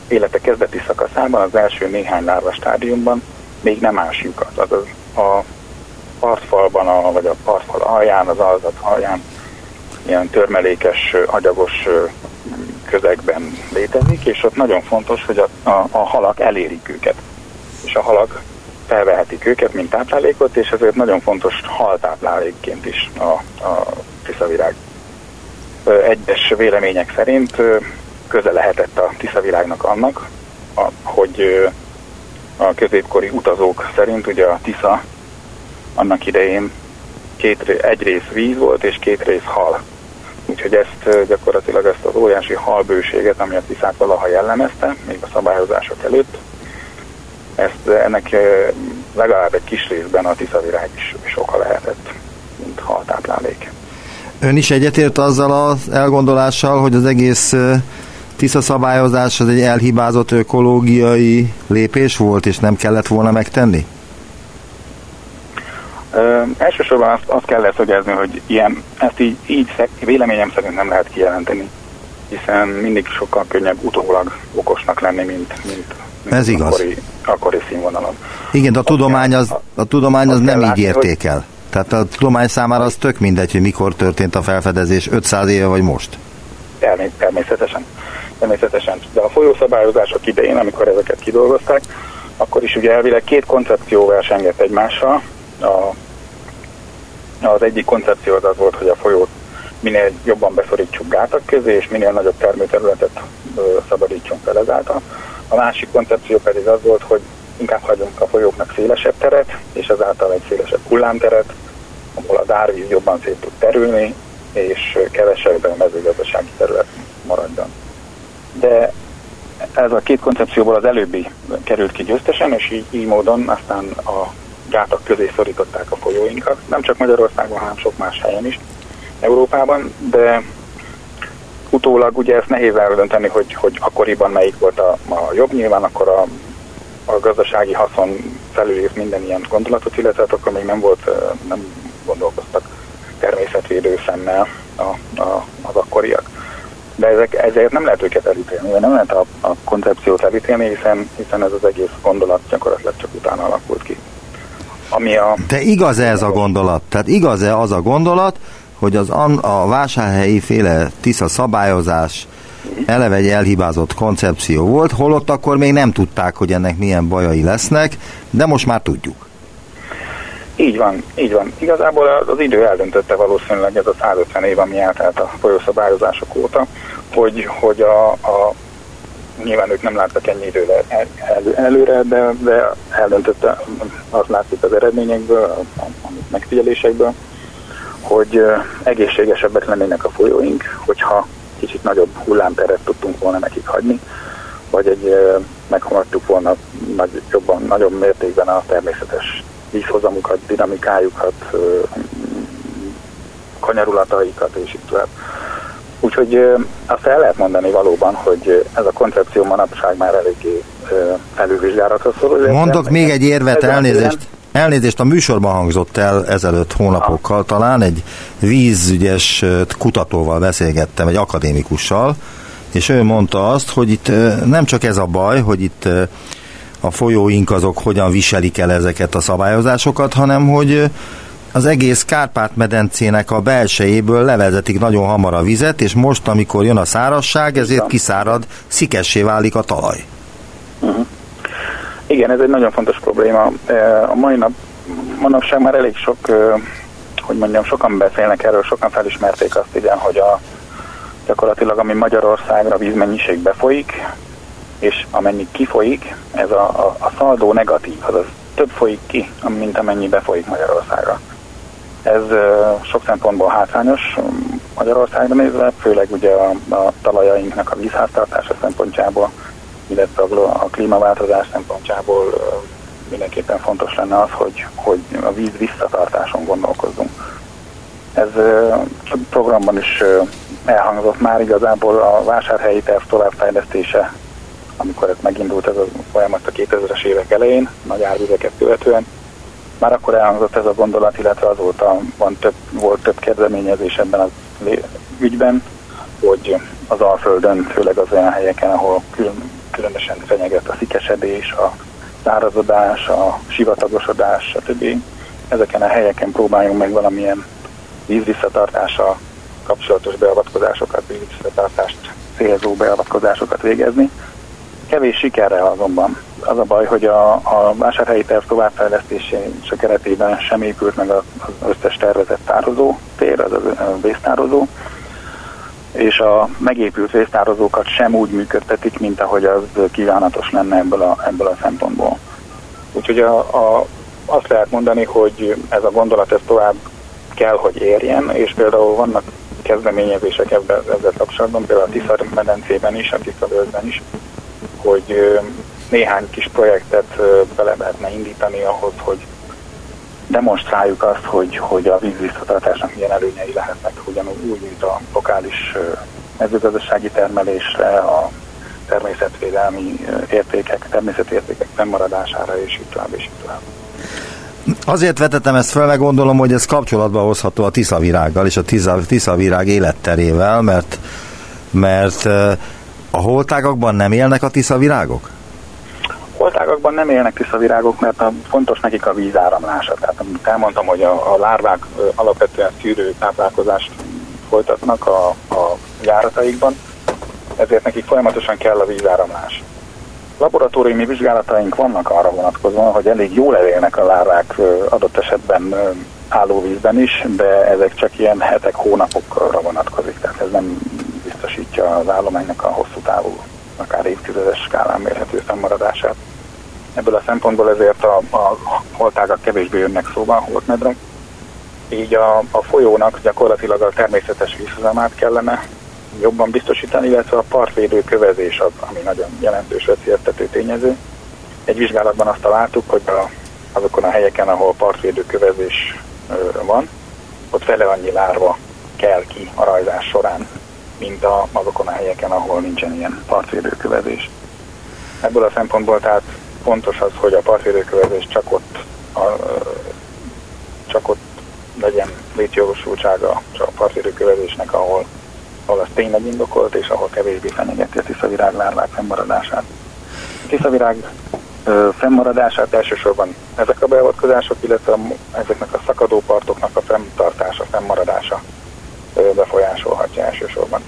élete kezdeti szakaszában, az első néhány lárva stádiumban még nem ás lyukat. Azaz a partfalban, a, vagy a partfal alján, az alzat alján ilyen törmelékes, agyagos közegben létezik, és ott nagyon fontos, hogy a, a, a halak elérik őket. És a halak felvehetik őket, mint táplálékot, és ezért nagyon fontos haltáplálékként is a, a tiszavirág. Egyes vélemények szerint köze lehetett a tiszavirágnak annak, a, hogy a középkori utazók szerint ugye a Tisza annak idején két, egy rész víz volt és két rész hal Úgyhogy ezt gyakorlatilag ezt az óriási halbőséget, ami a Tiszát valaha jellemezte, még a szabályozások előtt, ezt ennek legalább egy kis részben a tiszavirág is, is oka lehetett, mint haltáplálék. Ön is egyetért azzal az elgondolással, hogy az egész Tisza szabályozás az egy elhibázott ökológiai lépés volt, és nem kellett volna megtenni? Ö, elsősorban azt, azt kell leszögezni, hogy ilyen, ezt így, így véleményem szerint nem lehet kijelenteni, hiszen mindig sokkal könnyebb utólag okosnak lenni, mint, mint, mint Ez igaz. Akkori, akkori színvonalon. Igen, de a tudomány az, a tudomány az nem látni, így értékel. Hogy... Tehát a tudomány számára az tök mindegy, hogy mikor történt a felfedezés, 500 éve vagy most. Természetesen. természetesen. De a folyószabályozások idején, amikor ezeket kidolgozták, akkor is ugye elvileg két koncepció versengett egymással. A, az egyik koncepció az az volt, hogy a folyót minél jobban beszorítsuk gátak közé, és minél nagyobb termőterületet szabadítsunk fel ezáltal. A másik koncepció pedig az volt, hogy inkább hagyunk a folyóknak szélesebb teret, és ezáltal egy szélesebb hullámteret, ahol az árvíz jobban szét tud terülni, és kevesebb mezőgazdasági terület maradjon. De ez a két koncepcióból az előbbi került ki győztesen, és így, így módon aztán a gátak közé szorították a folyóinkat, nem csak Magyarországon, hanem sok más helyen is Európában, de utólag ugye ezt nehéz eldönteni, hogy, hogy akkoriban melyik volt a, a jobb, nyilván akkor a, a gazdasági haszon felülírt minden ilyen gondolatot, illetve hát akkor még nem volt, nem gondolkoztak természetvédő szemmel a, a, az akkoriak. De ezek, ezért nem lehet őket elítélni, nem lehet a, a koncepciót elítélni, hiszen, hiszen ez az egész gondolat gyakorlatilag csak utána alakult ki. Ami a... De igaz-e ez a gondolat? Tehát igaz-e az a gondolat, hogy az a vásárhelyi féle tisza szabályozás eleve egy elhibázott koncepció volt, holott akkor még nem tudták, hogy ennek milyen bajai lesznek, de most már tudjuk. Így van, így van. Igazából az idő eldöntötte valószínűleg ez a 150 év, ami eltelt a folyószabályozások óta, hogy, hogy a, a nyilván ők nem láttak ennyi időre el, el, előre, de, de eldöntötte, az látszik az eredményekből, a, a megfigyelésekből, hogy egészségesebbek lennének a folyóink, hogyha kicsit nagyobb hullámteret tudtunk volna nekik hagyni, vagy egy meghaladtuk volna nagy, jobban, nagyobb mértékben a természetes vízhozamukat, dinamikájukat, kanyarulataikat és így tovább. Úgyhogy azt el lehet mondani valóban, hogy ez a koncepció manapság már eléggé felülvizsgálatra szól. Mondok még egy érvet, elnézést. Elnézést, a műsorban hangzott el ezelőtt hónapokkal talán, egy vízügyes kutatóval beszélgettem, egy akadémikussal, és ő mondta azt, hogy itt nem csak ez a baj, hogy itt a folyóink azok hogyan viselik el ezeket a szabályozásokat, hanem hogy az egész Kárpát-medencének a belsejéből levezetik nagyon hamar a vizet, és most, amikor jön a szárasság, ezért kiszárad, szikessé válik a talaj. Uh-huh. Igen, ez egy nagyon fontos probléma. A mai nap, manapság már elég sok, hogy mondjam, sokan beszélnek erről, sokan felismerték azt, igen, hogy a, gyakorlatilag ami Magyarországra vízmennyiség befolyik, és amennyi kifolyik, ez a, a, a szaldó negatív, azaz több folyik ki, mint amennyi befolyik Magyarországra. Ez sok szempontból hátrányos Magyarországra nézve, főleg ugye a, a talajainknak a vízháztartása szempontjából, illetve a, a klímaváltozás szempontjából mindenképpen fontos lenne az, hogy, hogy a víz visszatartáson gondolkozzunk. Ez programban is elhangzott már igazából a vásárhelyi terv továbbfejlesztése, amikor ez megindult ez a folyamat a 2000-es évek elején, nagy árvizeket követően, már akkor elhangzott ez a gondolat, illetve azóta van több, volt több kezdeményezés ebben az ügyben, hogy az Alföldön, főleg az olyan helyeken, ahol külön, különösen fenyeget a szikesedés, a szárazodás, a sivatagosodás, stb. Ezeken a helyeken próbáljunk meg valamilyen vízvisszatartással kapcsolatos beavatkozásokat, vízvisszatartást célzó beavatkozásokat végezni. Kevés sikerrel azonban. Az a baj, hogy a, a vásárhelyi terv továbbfejlesztése keretében sem épült meg az összes tervezett tározó tér, az a vésztározó, és a megépült vésztározókat sem úgy működtetik, mint ahogy az kívánatos lenne ebből a, ebből a szempontból. Úgyhogy a, a, azt lehet mondani, hogy ez a gondolat ez tovább kell, hogy érjen, és például vannak kezdeményezések ebben, ezzel kapcsolatban, például a Tisza medencében is, a Tisza is, hogy néhány kis projektet bele lehetne indítani ahhoz, hogy demonstráljuk azt, hogy, hogy a vízvisszatartásnak milyen előnyei lehetnek, ugyanúgy úgy, mint a lokális mezőgazdasági termelésre, a természetvédelmi értékek, természetértékek fennmaradására, és így tovább, és így tovább. Azért vetettem ezt fel, meg gondolom, hogy ez kapcsolatba hozható a tiszavirággal és a tiszavirág életterével, mert, mert a holtágakban nem élnek a tiszavirágok? Holtágakban nem élnek tiszavirágok, mert a, fontos nekik a vízáramlása. Tehát amit elmondtam, hogy a, a lárvák alapvetően szűrő táplálkozást folytatnak a, a járataikban, ezért nekik folyamatosan kell a vízáramlás. Laboratóriumi vizsgálataink vannak arra vonatkozóan, hogy elég jól elélnek a lárvák adott esetben állóvízben is, de ezek csak ilyen hetek, hónapokra vonatkozik, tehát ez nem biztosítja az állománynak a hosszú távú, akár évtizedes skálán mérhető fennmaradását. Ebből a szempontból ezért a, a holtágak kevésbé jönnek szóba, holtmedrek, így a, a folyónak gyakorlatilag a természetes vízhozamát kellene jobban biztosítani, illetve a partvédő kövezés az, ami nagyon jelentős veszélyeztető tényező. Egy vizsgálatban azt találtuk, hogy a, azokon a helyeken, ahol partvédő kövezés van, ott fele annyi lárva kell ki a rajzás során, mint a, azokon a helyeken, ahol nincsen ilyen partvédőkövezés. Ebből a szempontból tehát fontos az, hogy a partvédőkövezés csak ott, a, csak ott legyen létjogosultsága a partvédőkövezésnek, ahol, ahol az tényleg indokolt, és ahol kevésbé fenyegeti a tiszavirág lárvák fennmaradását. A tiszavirág ö, fennmaradását elsősorban ezek a beavatkozások, illetve ezeknek a szakadópartoknak a fenntartása, fennmaradása befolyásolhatja elsősorban.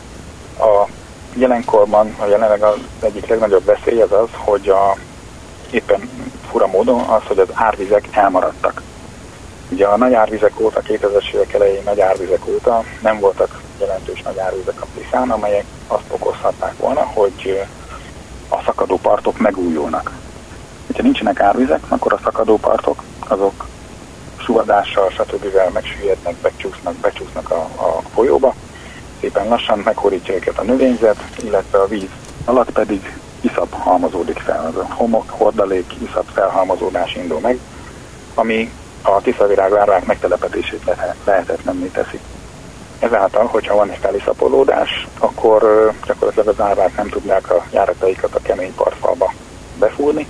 A jelenkorban, a jelenleg az egyik legnagyobb veszély az az, hogy a, éppen fura módon az, hogy az árvizek elmaradtak. Ugye a nagy árvizek óta, 2000-es évek elején nagy árvizek óta nem voltak jelentős nagy árvizek a Tiszán, amelyek azt okozhatták volna, hogy a szakadó partok megújulnak. Ha nincsenek árvizek, akkor a szakadó partok azok suvadással, stb. megsüllyednek, becsúsznak, becsúsznak a, a folyóba, szépen lassan meghorítja őket a növényzet, illetve a víz alatt pedig iszap halmozódik fel, az a homok, hordalék, iszap felhalmozódás indul meg, ami a tiszavirág lárvák megtelepetését lehetetlenné teszi. Ezáltal, hogyha van egy feliszapolódás, akkor gyakorlatilag az lárvák nem tudják a járataikat a kemény partfalba befúrni,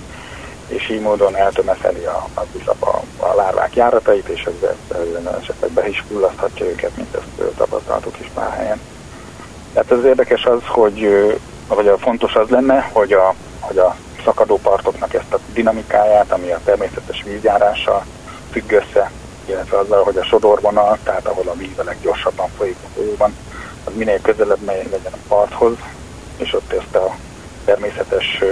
és így módon eltömeszeli a, az iszap a, a lárvák járatait, és ezzel esetleg be is fullaszthatja őket, mint ezt tapasztaltuk is pár helyen. Tehát ez érdekes az, hogy vagy a fontos az lenne, hogy a, hogy a szakadópartoknak ezt a dinamikáját, ami a természetes vízjárással függ össze, illetve azzal, hogy a sodorvonal, tehát ahol a víz a leggyorsabban folyik a folyóban, az minél közelebb legyen a parthoz, és ott ezt a természetes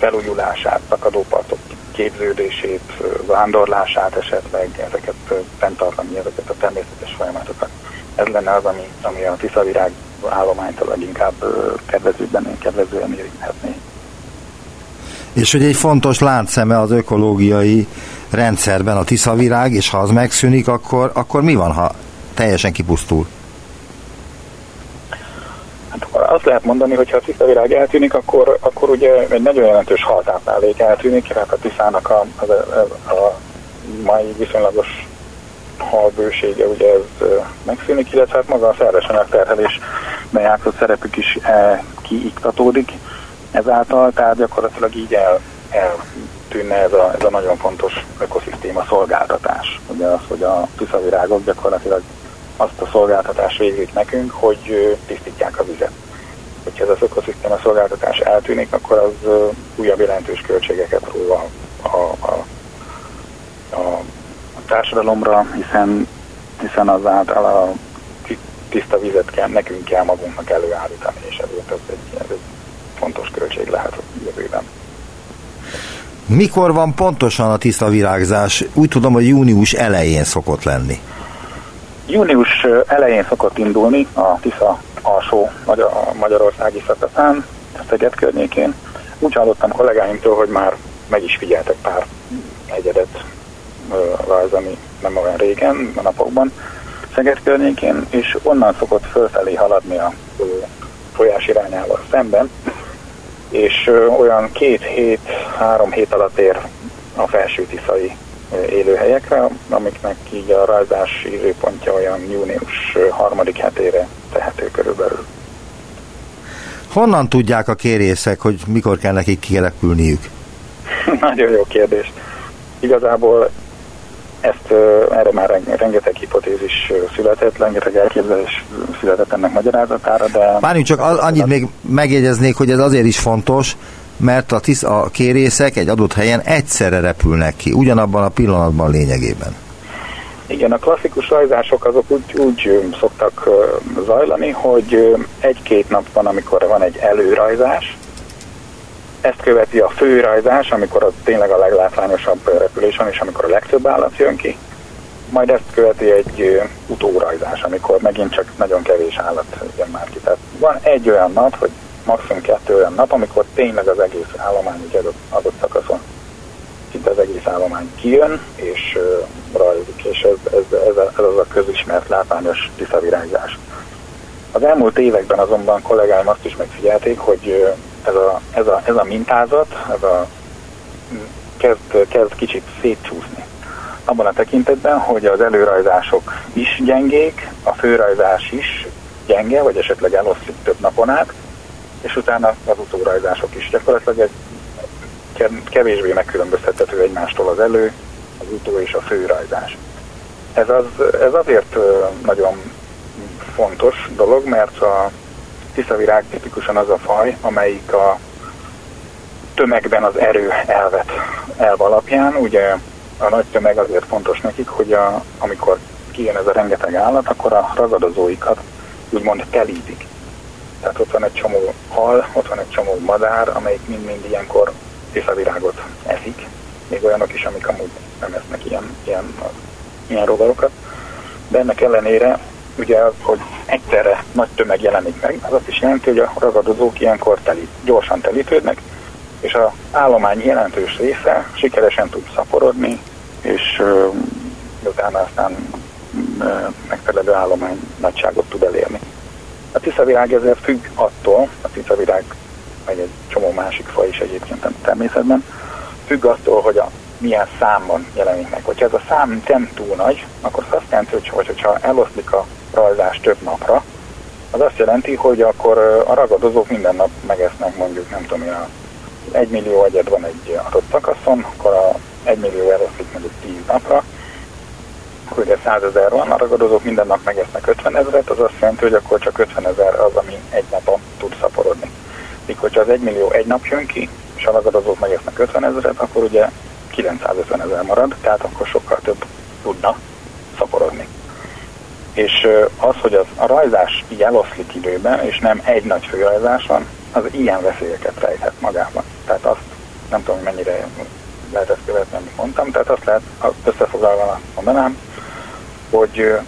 felújulását, szakadópartok képződését, vándorlását esetleg, ezeket fenntartani, ezeket a természetes folyamatokat. Ez lenne az, ami, ami a tiszavirág állományt a leginkább kedvezőbben, kedvezően érinthetné. És hogy egy fontos láncszeme az ökológiai rendszerben a tiszavirág, és ha az megszűnik, akkor, akkor mi van, ha teljesen kipusztul? Hát azt lehet mondani, hogy ha a tiszavirág eltűnik, akkor, akkor ugye egy nagyon jelentős haltáplálék eltűnik, tehát a tiszának a, a, a, mai viszonylagos halbősége ugye ez megszűnik, illetve hát maga a szerves anyagterhelés bejátszott szerepük is e, kiiktatódik ezáltal, tehát gyakorlatilag így el, eltűnne ez a, ez a nagyon fontos ökoszisztéma szolgáltatás. Ugye az, hogy a tiszavirágok gyakorlatilag azt a szolgáltatást végzik nekünk, hogy tisztítják a vizet. Hogyha ez az ökoszisztéma szolgáltatás eltűnik, akkor az újabb jelentős költségeket ró a, a, a, a társadalomra, hiszen, hiszen azáltal a tiszta vizet kell, nekünk kell magunknak előállítani, és ezért ez egy, ez egy fontos költség lehet a jövőben. Mikor van pontosan a tiszta virágzás? Úgy tudom, hogy június elején szokott lenni. Június elején szokott indulni a Tisza alsó Magyar, magyarországi szakaszán, Szeged környékén. Úgy hallottam kollégáimtól, hogy már meg is figyeltek pár egyedet rajzani nem olyan régen, a napokban, Szeged környékén, és onnan szokott fölfelé haladni a folyás irányával szemben, és olyan két hét, három hét alatt ér a felső tiszai élőhelyekre, amiknek így a rajzási időpontja olyan június harmadik hetére tehető körülbelül. Honnan tudják a kérészek, hogy mikor kell nekik kielepülniük? Nagyon jó kérdés. Igazából ezt erre már rengeteg hipotézis született, rengeteg elképzelés született ennek magyarázatára, de... Várjunk csak, annyit még megjegyeznék, hogy ez azért is fontos, mert a, tisz, a kérészek egy adott helyen egyszerre repülnek ki, ugyanabban a pillanatban lényegében. Igen, a klasszikus rajzások azok úgy, úgy szoktak zajlani, hogy egy-két nap van, amikor van egy előrajzás, ezt követi a főrajzás, amikor az tényleg a leglátványosabb repülés van, és amikor a legtöbb állat jön ki. Majd ezt követi egy utórajzás, amikor megint csak nagyon kevés állat jön már ki. Tehát van egy olyan nap, vagy maximum kettő olyan nap, amikor tényleg az egész állomány egy adott, szakaszon szinte az egész állomány kijön, és uh, rajzik, és ez, ez, ez, ez az a közismert látványos tiszavirágzás. Az elmúlt években azonban kollégáim azt is megfigyelték, hogy ez a, ez a, ez a mintázat, ez a, kezd, kezd kicsit szétcsúszni. Abban a tekintetben, hogy az előrajzások is gyengék, a főrajzás is gyenge, vagy esetleg eloszlik több napon át, és utána az utórajzások is. Gyakorlatilag egy kevésbé megkülönböztethető egymástól az elő, az utó és a főrajzás. Ez, az, ez azért nagyon fontos dolog, mert a tiszavirág tipikusan az a faj, amelyik a tömegben az erő elvet elv alapján, ugye a nagy tömeg azért fontos nekik, hogy a, amikor kijön ez a rengeteg állat, akkor a ragadozóikat úgymond telítik. Tehát ott van egy csomó hal, ott van egy csomó madár, amelyik mind-mind ilyenkor tiszavirágot eszik, még olyanok is, amik amúgy nem esznek ilyen, ilyen, ilyen rovarokat. De ennek ellenére ugye hogy egyszerre nagy tömeg jelenik meg, az azt is jelenti, hogy a ragadozók ilyenkor telít, gyorsan telítődnek, és az állomány jelentős része sikeresen tud szaporodni, és utána aztán uh, megfelelő állomány nagyságot tud elérni. A tiszavirág ezért függ attól, a tiszavirág meg egy csomó másik faj is egyébként a természetben, függ attól, hogy a milyen számban jelenik meg. Hogyha ez a szám nem túl nagy, akkor azt jelenti, hogy hogyha eloszlik a rajzás több napra, az azt jelenti, hogy akkor a ragadozók minden nap megesznek mondjuk, nem tudom én, egy millió egyet van egy adott szakaszon, akkor a egy millió eloszlik mondjuk 10 napra, akkor ugye 100 ezer van, a ragadozók minden nap megesznek 50 ezeret, az azt jelenti, hogy akkor csak 50 ezer az, ami egy napon tud szaporodni. Míg hogyha az 1 millió egy nap jön ki, és a ragadozók megesznek 50 ezeret, akkor ugye 950 ezer marad, tehát akkor sokkal több tudna szaporodni. És az, hogy az, a rajzás így eloszlik időben, és nem egy nagy főrajzás van, az ilyen veszélyeket rejthet magában. Tehát azt nem tudom, mennyire lehet ezt követni, amit mondtam, tehát azt lehet összefoglalva mondanám, hogy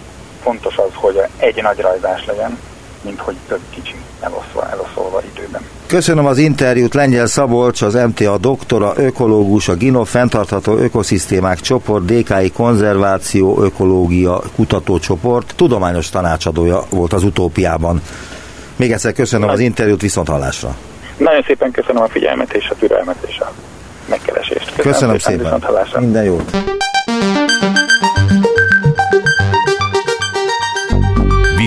fontos az, hogy egy nagy rajzás legyen, mint hogy több kicsi eloszva, eloszolva időben. Köszönöm az interjút Lengyel Szabolcs, az MTA doktora, ökológus, a GINO fenntartható ökoszisztémák csoport, DKI konzerváció, ökológia kutatócsoport, tudományos tanácsadója volt az utópiában. Még egyszer köszönöm az interjút, viszont hallásra. Nagyon szépen köszönöm a figyelmet és a türelmet és a megkeresést. Köszönöm, köszönöm szépen, szépen. minden jót.